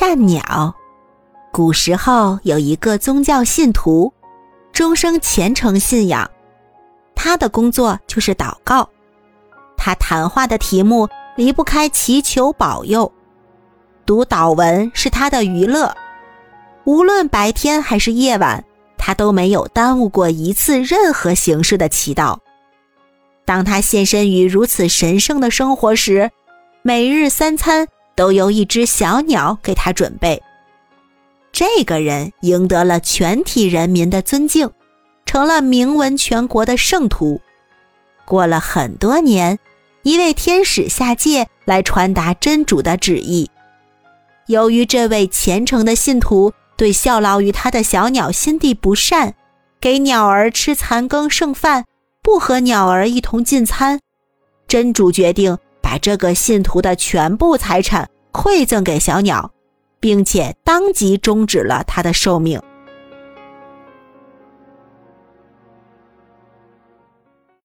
善鸟。古时候有一个宗教信徒，终生虔诚信仰，他的工作就是祷告。他谈话的题目离不开祈求保佑，读祷文是他的娱乐。无论白天还是夜晚，他都没有耽误过一次任何形式的祈祷。当他现身于如此神圣的生活时，每日三餐都由一只小鸟给他准备。这个人赢得了全体人民的尊敬，成了名闻全国的圣徒。过了很多年，一位天使下界来传达真主的旨意。由于这位虔诚的信徒对效劳于他的小鸟心地不善，给鸟儿吃残羹剩饭。不和鸟儿一同进餐，真主决定把这个信徒的全部财产馈赠给小鸟，并且当即终止了他的寿命。